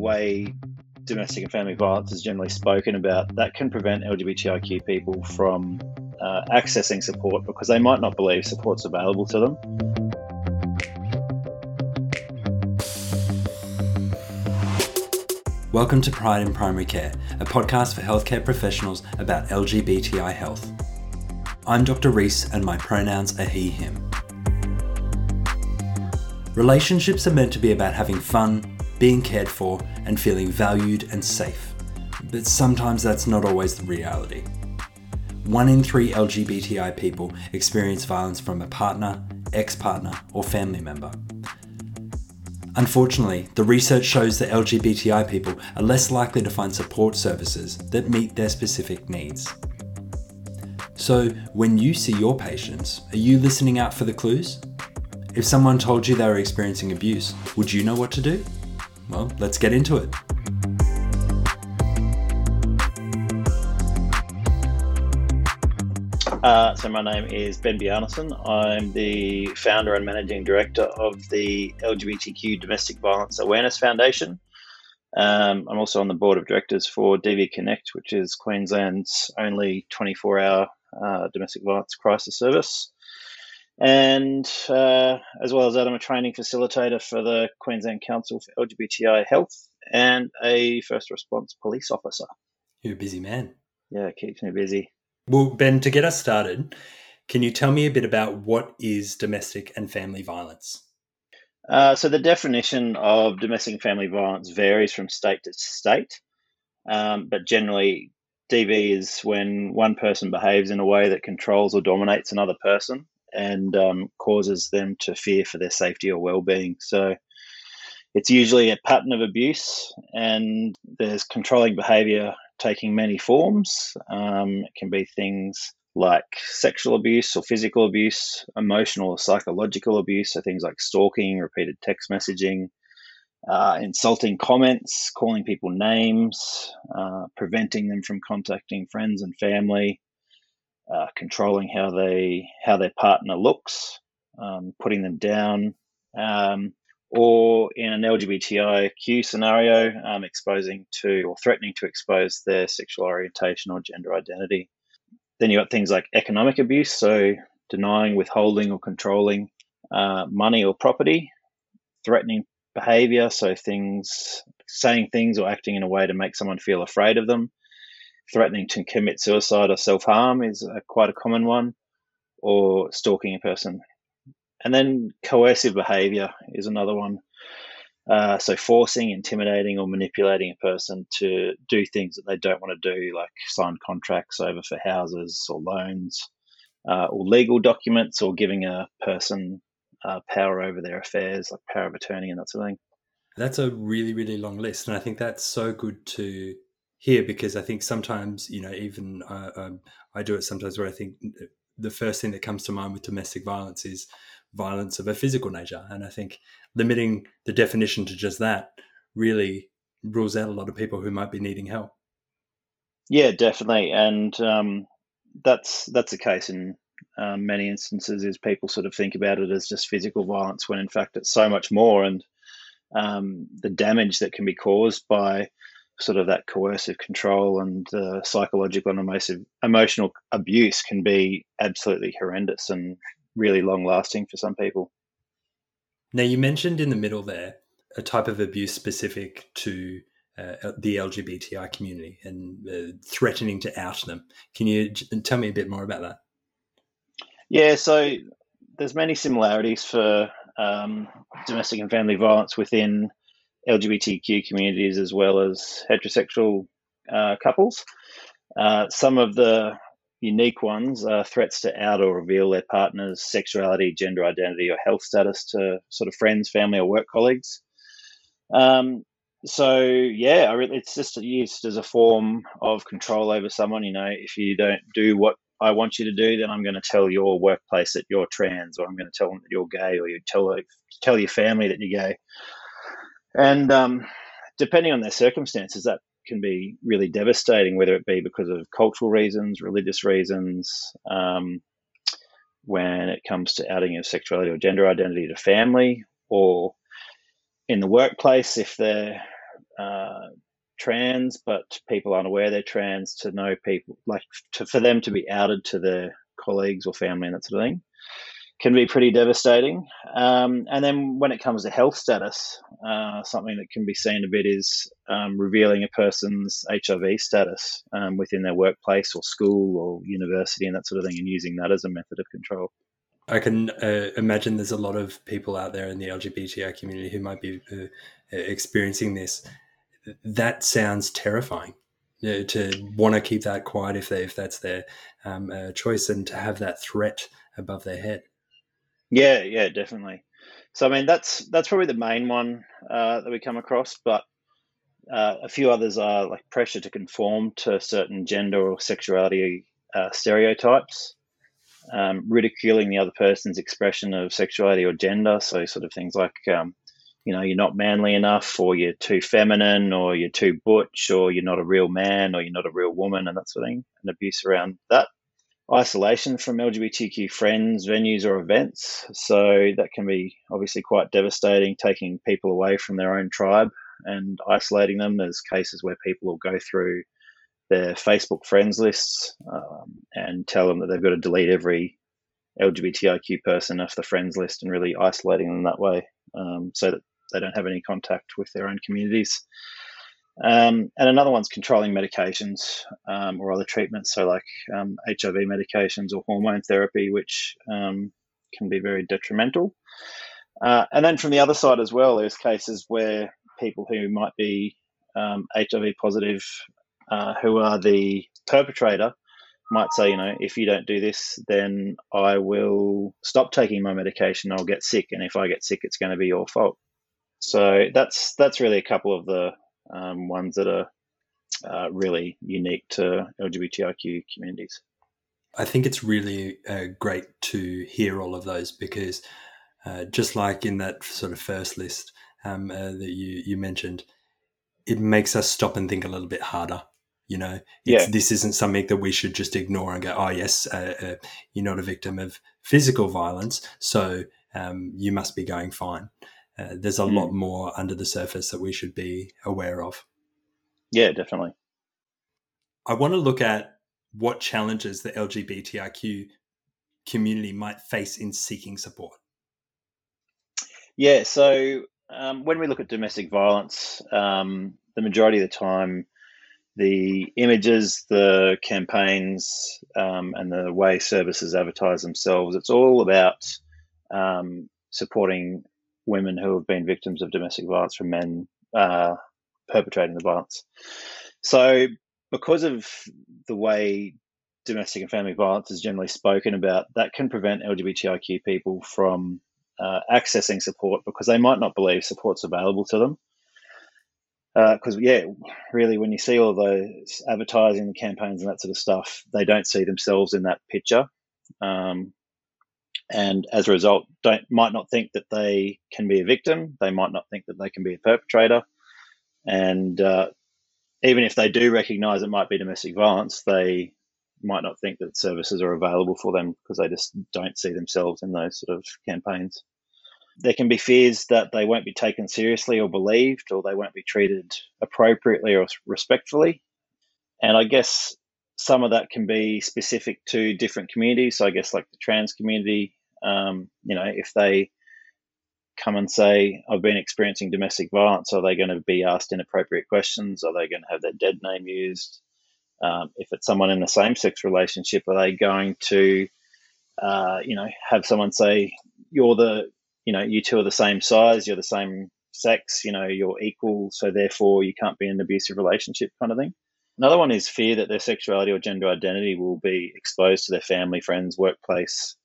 way domestic and family violence is generally spoken about, that can prevent LGBTIQ people from uh, accessing support because they might not believe support's available to them. Welcome to Pride in Primary Care, a podcast for healthcare professionals about LGBTI health. I'm Dr. Reese, and my pronouns are he, him. Relationships are meant to be about having fun, being cared for, and feeling valued and safe. But sometimes that's not always the reality. One in three LGBTI people experience violence from a partner, ex partner, or family member. Unfortunately, the research shows that LGBTI people are less likely to find support services that meet their specific needs. So, when you see your patients, are you listening out for the clues? If someone told you they were experiencing abuse, would you know what to do? Well, let's get into it. Uh, so my name is Ben Bjarnesen. I'm the founder and managing director of the LGBTQ Domestic Violence Awareness Foundation. Um, I'm also on the board of directors for DV Connect, which is Queensland's only 24-hour uh, domestic violence crisis service. And uh, as well as that, I'm a training facilitator for the Queensland Council for LGBTI Health and a first response police officer. You're a busy man. Yeah, it keeps me busy. Well, Ben, to get us started, can you tell me a bit about what is domestic and family violence? Uh, so, the definition of domestic and family violence varies from state to state, um, but generally, DV is when one person behaves in a way that controls or dominates another person and um, causes them to fear for their safety or well-being. So it's usually a pattern of abuse, and there's controlling behaviour taking many forms. Um, it can be things like sexual abuse or physical abuse, emotional or psychological abuse, so things like stalking, repeated text messaging, uh, insulting comments, calling people names, uh, preventing them from contacting friends and family, uh, controlling how they how their partner looks, um, putting them down, um, or in an LGBTIQ scenario, um, exposing to or threatening to expose their sexual orientation or gender identity. Then you got things like economic abuse, so denying, withholding, or controlling uh, money or property, threatening behavior, so things saying things or acting in a way to make someone feel afraid of them, threatening to commit suicide or self harm is a, quite a common one, or stalking a person. And then coercive behavior is another one. Uh, so forcing, intimidating, or manipulating a person to do things that they don't want to do, like sign contracts over for houses or loans, uh, or legal documents, or giving a person uh, power over their affairs, like power of attorney and that sort of thing. That's a really, really long list, and I think that's so good to hear because I think sometimes, you know, even uh, um, I do it sometimes where I think the first thing that comes to mind with domestic violence is violence of a physical nature, and I think limiting the definition to just that really rules out a lot of people who might be needing help. Yeah, definitely, and um, that's that's the case in um, many instances is people sort of think about it as just physical violence when in fact it's so much more and um, the damage that can be caused by sort of that coercive control and uh, psychological and emotive, emotional abuse can be absolutely horrendous and really long lasting for some people. Now, you mentioned in the middle there a type of abuse specific to uh, the LGBTI community and uh, threatening to out them. Can you tell me a bit more about that? Yeah, so there's many similarities for um, domestic and family violence within LGBTQ communities as well as heterosexual uh, couples. Uh, some of the unique ones are threats to out or reveal their partner's sexuality, gender identity, or health status to sort of friends, family, or work colleagues. Um, so yeah, it's just used as a form of control over someone. You know, if you don't do what I want you to do, then I'm going to tell your workplace that you're trans, or I'm going to tell them that you're gay, or you tell tell your family that you're gay. And um, depending on their circumstances, that can be really devastating, whether it be because of cultural reasons, religious reasons, um, when it comes to outing of sexuality or gender identity to family, or in the workplace if they're uh, trans, but people aren't aware they're trans. To know people, like to, for them to be outed to their colleagues or family and that sort of thing, can be pretty devastating. Um, and then when it comes to health status, uh, something that can be seen a bit is um, revealing a person's HIV status um, within their workplace or school or university and that sort of thing, and using that as a method of control. I can uh, imagine there's a lot of people out there in the LGBTI community who might be uh, experiencing this. That sounds terrifying. to want to keep that quiet if they if that's their um, uh, choice, and to have that threat above their head. Yeah, yeah, definitely. So I mean, that's that's probably the main one uh, that we come across, but uh, a few others are like pressure to conform to certain gender or sexuality uh, stereotypes, um, ridiculing the other person's expression of sexuality or gender. So sort of things like, um, you know, you're not manly enough, or you're too feminine, or you're too butch, or you're not a real man, or you're not a real woman, and that sort of thing, and abuse around that isolation from LGBTQ friends, venues, or events. So that can be obviously quite devastating, taking people away from their own tribe and isolating them. There's cases where people will go through their Facebook friends lists um, and tell them that they've got to delete every LGBTIQ person off the friends list and really isolating them that way um, so that they don't have any contact with their own communities. Um, and another one's controlling medications um, or other treatments, so like um, HIV medications or hormone therapy, which um, can be very detrimental. Uh, and then from the other side as well, there's cases where people who might be HIV um, positive, uh, who are the perpetrator, might say, you know, if you don't do this, then I will stop taking my medication. I'll get sick, and if I get sick, it's going to be your fault. So that's that's really a couple of the um, ones that are uh, really unique to LGBTIQ communities. I think it's really uh, great to hear all of those because, uh, just like in that sort of first list um, uh, that you you mentioned, it makes us stop and think a little bit harder. You know, yeah. this isn't something that we should just ignore and go, "Oh, yes, uh, uh, you're not a victim of physical violence, so um, you must be going fine." Uh, there's a mm. lot more under the surface that we should be aware of. Yeah, definitely. I want to look at what challenges the LGBTIQ community might face in seeking support. Yeah, so um, when we look at domestic violence, um, the majority of the time, the images, the campaigns, um, and the way services advertise themselves, it's all about um, supporting women who have been victims of domestic violence from men uh, perpetrating the violence. So, because of the way domestic and family violence is generally spoken about, that can prevent LGBTIQ people from uh, accessing support because they might not believe support's available to them. Because, uh, yeah, really, when you see all those advertising campaigns and that sort of stuff, they don't see themselves in that picture. Um, and as a result, don't might not think that they can be a victim. They might not think that they can be a perpetrator, and uh, even if they do recognise it might be domestic violence, they might not think that services are available for them because they just don't see themselves in those sort of campaigns. There can be fears that they won't be taken seriously or believed, or they won't be treated appropriately or respectfully. And I guess some of that can be specific to different communities. So I guess like the trans community um, you know, if they come and say, I've been experiencing domestic violence, are they going to be asked inappropriate questions? Are they going to have their dead name used? Um, if it's someone in the same sex relationship, are they going to, uh, you know, have someone say, you're the, you know, you two are the same size, you're the same sex, you know, you're equal, so therefore you can't be in an abusive relationship kind of thing. Another one is fear that their sexuality or gender identity will be exposed to their family, friends, workplace,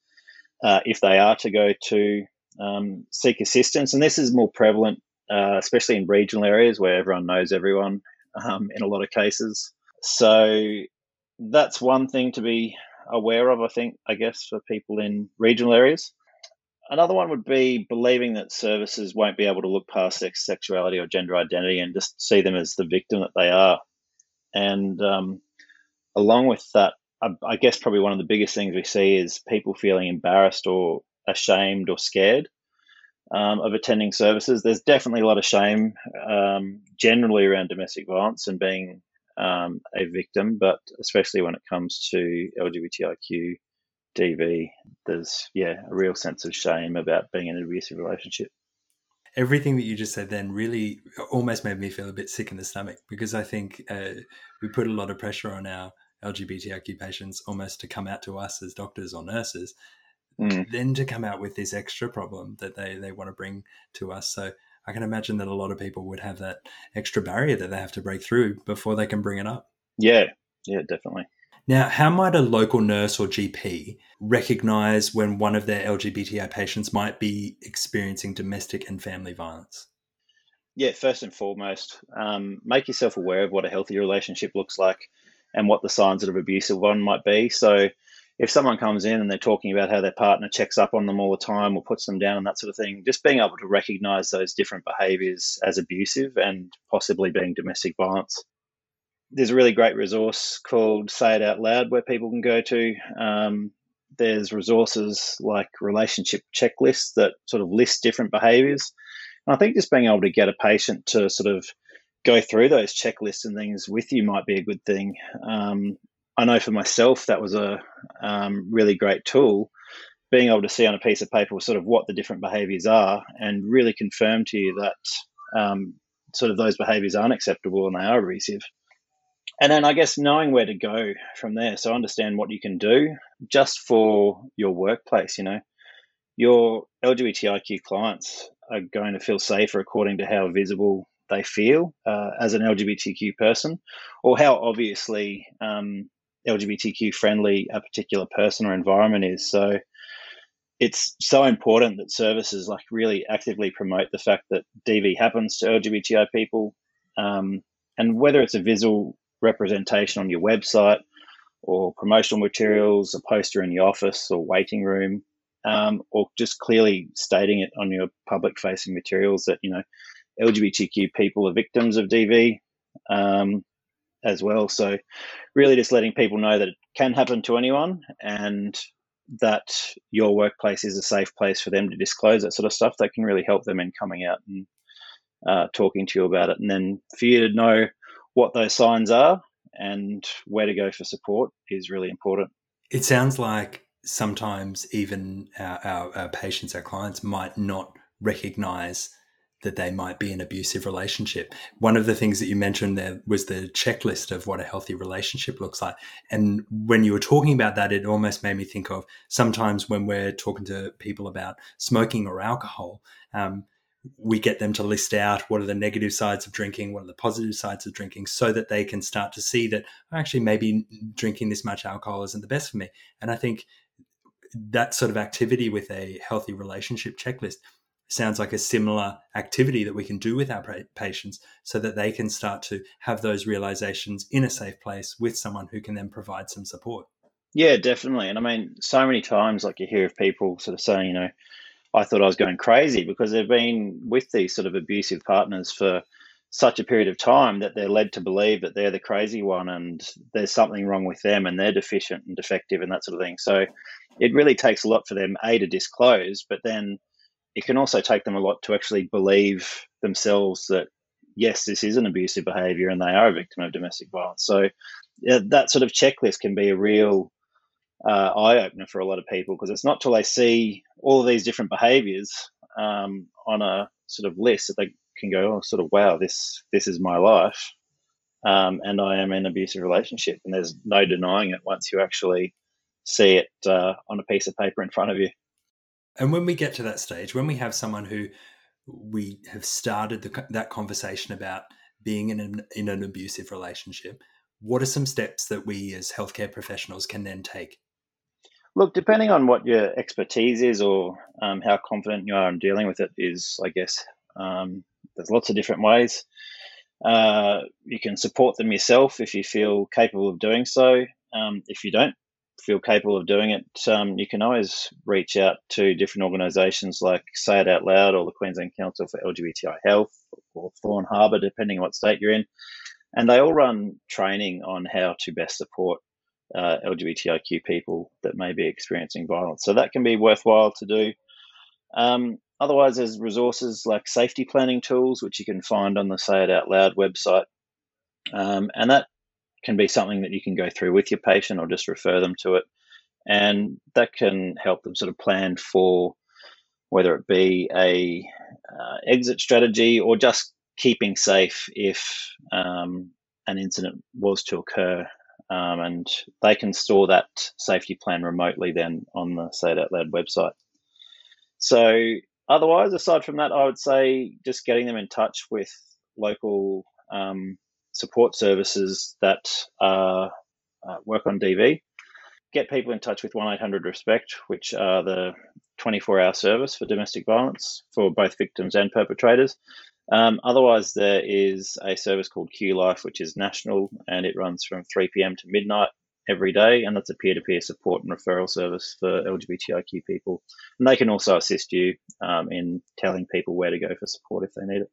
uh, if they are to go to um, seek assistance. And this is more prevalent, uh, especially in regional areas where everyone knows everyone um, in a lot of cases. So that's one thing to be aware of, I think, I guess, for people in regional areas. Another one would be believing that services won't be able to look past sex, sexuality, or gender identity and just see them as the victim that they are. And um, along with that, I, guess probably one of the biggest things we see is people feeling embarrassed or ashamed or scared um, of attending services. There's definitely a lot of shame um, generally around domestic violence and being um, a victim, but especially when it comes to LGBTIQ DV, there's yeah a real sense of shame about being in an abusive relationship. Everything that you just said then really almost made me feel a bit sick in the stomach because I think uh, we put a lot of pressure on our LGBTIQ patients almost to come out to us as doctors or nurses, mm. then to come out with this extra problem that they, they want to bring to us. So I can imagine that a lot of people would have that extra barrier that they have to break through before they can bring it up. Yeah, yeah, definitely. Now, how might a local nurse or GP recognize when one of their LGBTI patients might be experiencing domestic and family violence? Yeah, first and foremost, um, make yourself aware of what a healthy relationship looks like and what the signs of abusive one might be. So, if someone comes in and they're talking about how their partner checks up on them all the time or puts them down and that sort of thing, just being able to recognize those different behaviors as abusive and possibly being domestic violence. There's a really great resource called Say It Out Loud where people can go to. Um, there's resources like relationship checklists that sort of list different behaviors. And I think just being able to get a patient to sort of go through those checklists and things with you might be a good thing. Um, I know for myself that was a um, really great tool, being able to see on a piece of paper sort of what the different behaviours are and really confirm to you that um, sort of those behaviours aren't acceptable and they are abusive. And then I guess knowing where to go from there. So understand what you can do just for your workplace. You know, your LGBTIQ clients are going to feel safer according to how visible they feel uh, as an LGBTQ person, or how obviously um, LGBTQ friendly a particular person or environment is. So it's so important that services like really actively promote the fact that DV happens to LGBTI people, um, and whether it's a visual representation on your website or promotional materials, a poster in the office or waiting room, um, or just clearly stating it on your public facing materials that you know LGBTQ people are victims of DV um, as well. So, really, just letting people know that it can happen to anyone and that your workplace is a safe place for them to disclose that sort of stuff that can really help them in coming out and uh, talking to you about it. And then for you to know what those signs are and where to go for support is really important. It sounds like sometimes even our, our, our patients, our clients might not recognize that they might be an abusive relationship. One of the things that you mentioned there was the checklist of what a healthy relationship looks like. And when you were talking about that, it almost made me think of sometimes when we're talking to people about smoking or alcohol, um, we get them to list out what are the negative sides of drinking, what are the positive sides of drinking, so that they can start to see that actually maybe drinking this much alcohol isn't the best for me. And I think that sort of activity with a healthy relationship checklist sounds like a similar activity that we can do with our patients so that they can start to have those realizations in a safe place with someone who can then provide some support. Yeah, definitely. And I mean, so many times, like you hear of people sort of saying, you know, I thought I was going crazy because they've been with these sort of abusive partners for such a period of time that they're led to believe that they're the crazy one and there's something wrong with them and they're deficient and defective and that sort of thing. So it really takes a lot for them, A, to disclose, but then it can also take them a lot to actually believe themselves that yes, this is an abusive behaviour and they are a victim of domestic violence. So yeah, that sort of checklist can be a real uh, eye opener for a lot of people because it's not till they see all of these different behaviours um, on a sort of list that they can go, oh, sort of, wow, this this is my life, um, and I am in an abusive relationship, and there's no denying it once you actually see it uh, on a piece of paper in front of you. And when we get to that stage, when we have someone who we have started the, that conversation about being in an, in an abusive relationship, what are some steps that we as healthcare professionals can then take? Look, depending on what your expertise is or um, how confident you are in dealing with it, is I guess um, there's lots of different ways. Uh, you can support them yourself if you feel capable of doing so. Um, if you don't feel capable of doing it, um, you can always reach out to different organisations like Say It Out Loud or the Queensland Council for LGBTI Health or Thorne Harbour, depending on what state you're in. And they all run training on how to best support uh, LGBTIQ people that may be experiencing violence. So that can be worthwhile to do. Um, otherwise, there's resources like safety planning tools, which you can find on the Say It Out Loud website. Um, and that can be something that you can go through with your patient or just refer them to it. And that can help them sort of plan for whether it be a uh, exit strategy or just keeping safe if um, an incident was to occur. Um, and they can store that safety plan remotely then on the Say It Out Loud website. So, otherwise, aside from that, I would say just getting them in touch with local um, support services that uh, uh, work on DV. Get people in touch with 1 800 RESPECT, which are the 24 hour service for domestic violence for both victims and perpetrators. Um, otherwise, there is a service called Q Life, which is national and it runs from 3 p.m. to midnight every day, and that's a peer to peer support and referral service for LGBTIQ people. And they can also assist you um, in telling people where to go for support if they need it.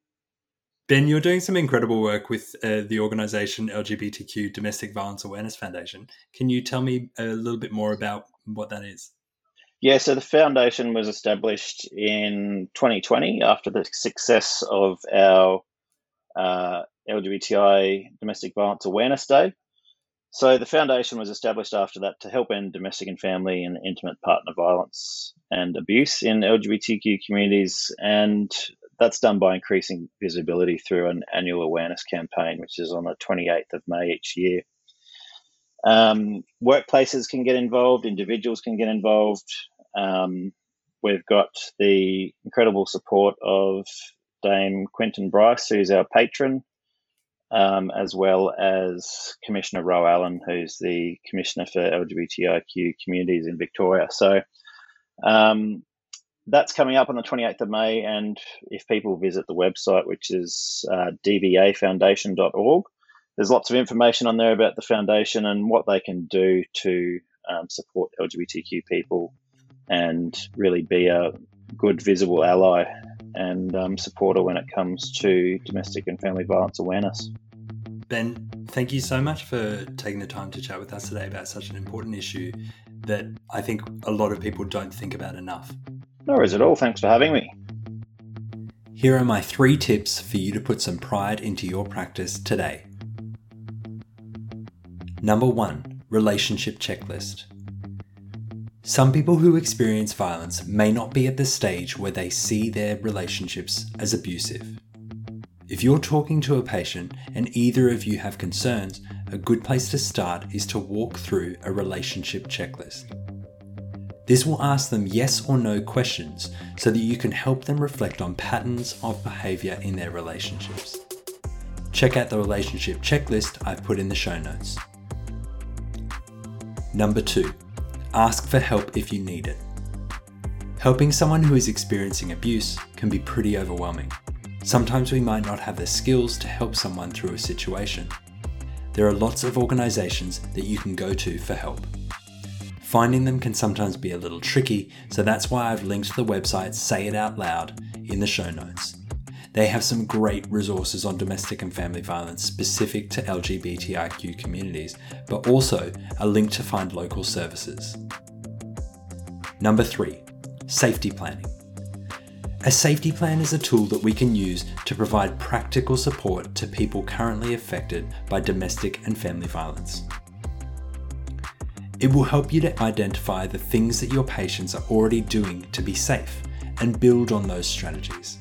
Ben, you're doing some incredible work with uh, the organization LGBTQ Domestic Violence Awareness Foundation. Can you tell me a little bit more about what that is? Yeah, so the foundation was established in 2020 after the success of our uh, LGBTI Domestic Violence Awareness Day. So the foundation was established after that to help end domestic and family and intimate partner violence and abuse in LGBTQ communities, and that's done by increasing visibility through an annual awareness campaign, which is on the 28th of May each year. Um, workplaces can get involved, individuals can get involved, um, we've got the incredible support of Dame Quentin Bryce, who's our patron, um, as well as Commissioner Ro Allen, who's the Commissioner for LGBTIQ communities in Victoria. So um, that's coming up on the 28th of May. And if people visit the website, which is uh, dvafoundation.org, there's lots of information on there about the foundation and what they can do to um, support LGBTQ people and really be a good visible ally and um, supporter when it comes to domestic and family violence awareness. Ben, thank you so much for taking the time to chat with us today about such an important issue that I think a lot of people don't think about enough. No worries at all. Thanks for having me. Here are my three tips for you to put some pride into your practice today. Number one, relationship checklist. Some people who experience violence may not be at the stage where they see their relationships as abusive. If you're talking to a patient and either of you have concerns, a good place to start is to walk through a relationship checklist. This will ask them yes or no questions so that you can help them reflect on patterns of behaviour in their relationships. Check out the relationship checklist I've put in the show notes. Number two, ask for help if you need it. Helping someone who is experiencing abuse can be pretty overwhelming. Sometimes we might not have the skills to help someone through a situation. There are lots of organisations that you can go to for help. Finding them can sometimes be a little tricky, so that's why I've linked the website Say It Out Loud in the show notes. They have some great resources on domestic and family violence specific to LGBTIQ communities, but also a link to find local services. Number three, safety planning. A safety plan is a tool that we can use to provide practical support to people currently affected by domestic and family violence. It will help you to identify the things that your patients are already doing to be safe and build on those strategies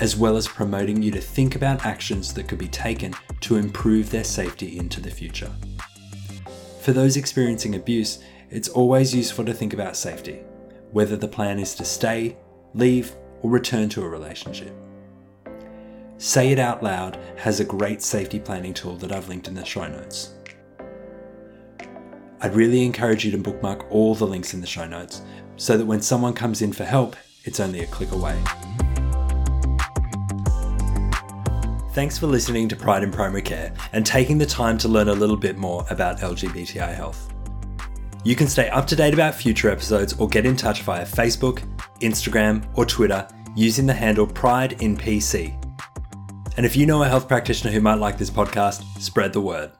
as well as promoting you to think about actions that could be taken to improve their safety into the future. For those experiencing abuse, it's always useful to think about safety, whether the plan is to stay, leave, or return to a relationship. Say It Out Loud has a great safety planning tool that I've linked in the show notes. I'd really encourage you to bookmark all the links in the show notes so that when someone comes in for help, it's only a click away. Thanks for listening to Pride in Primary Care and taking the time to learn a little bit more about LGBTI health. You can stay up to date about future episodes or get in touch via Facebook, Instagram, or Twitter using the handle Pride in PC. And if you know a health practitioner who might like this podcast, spread the word.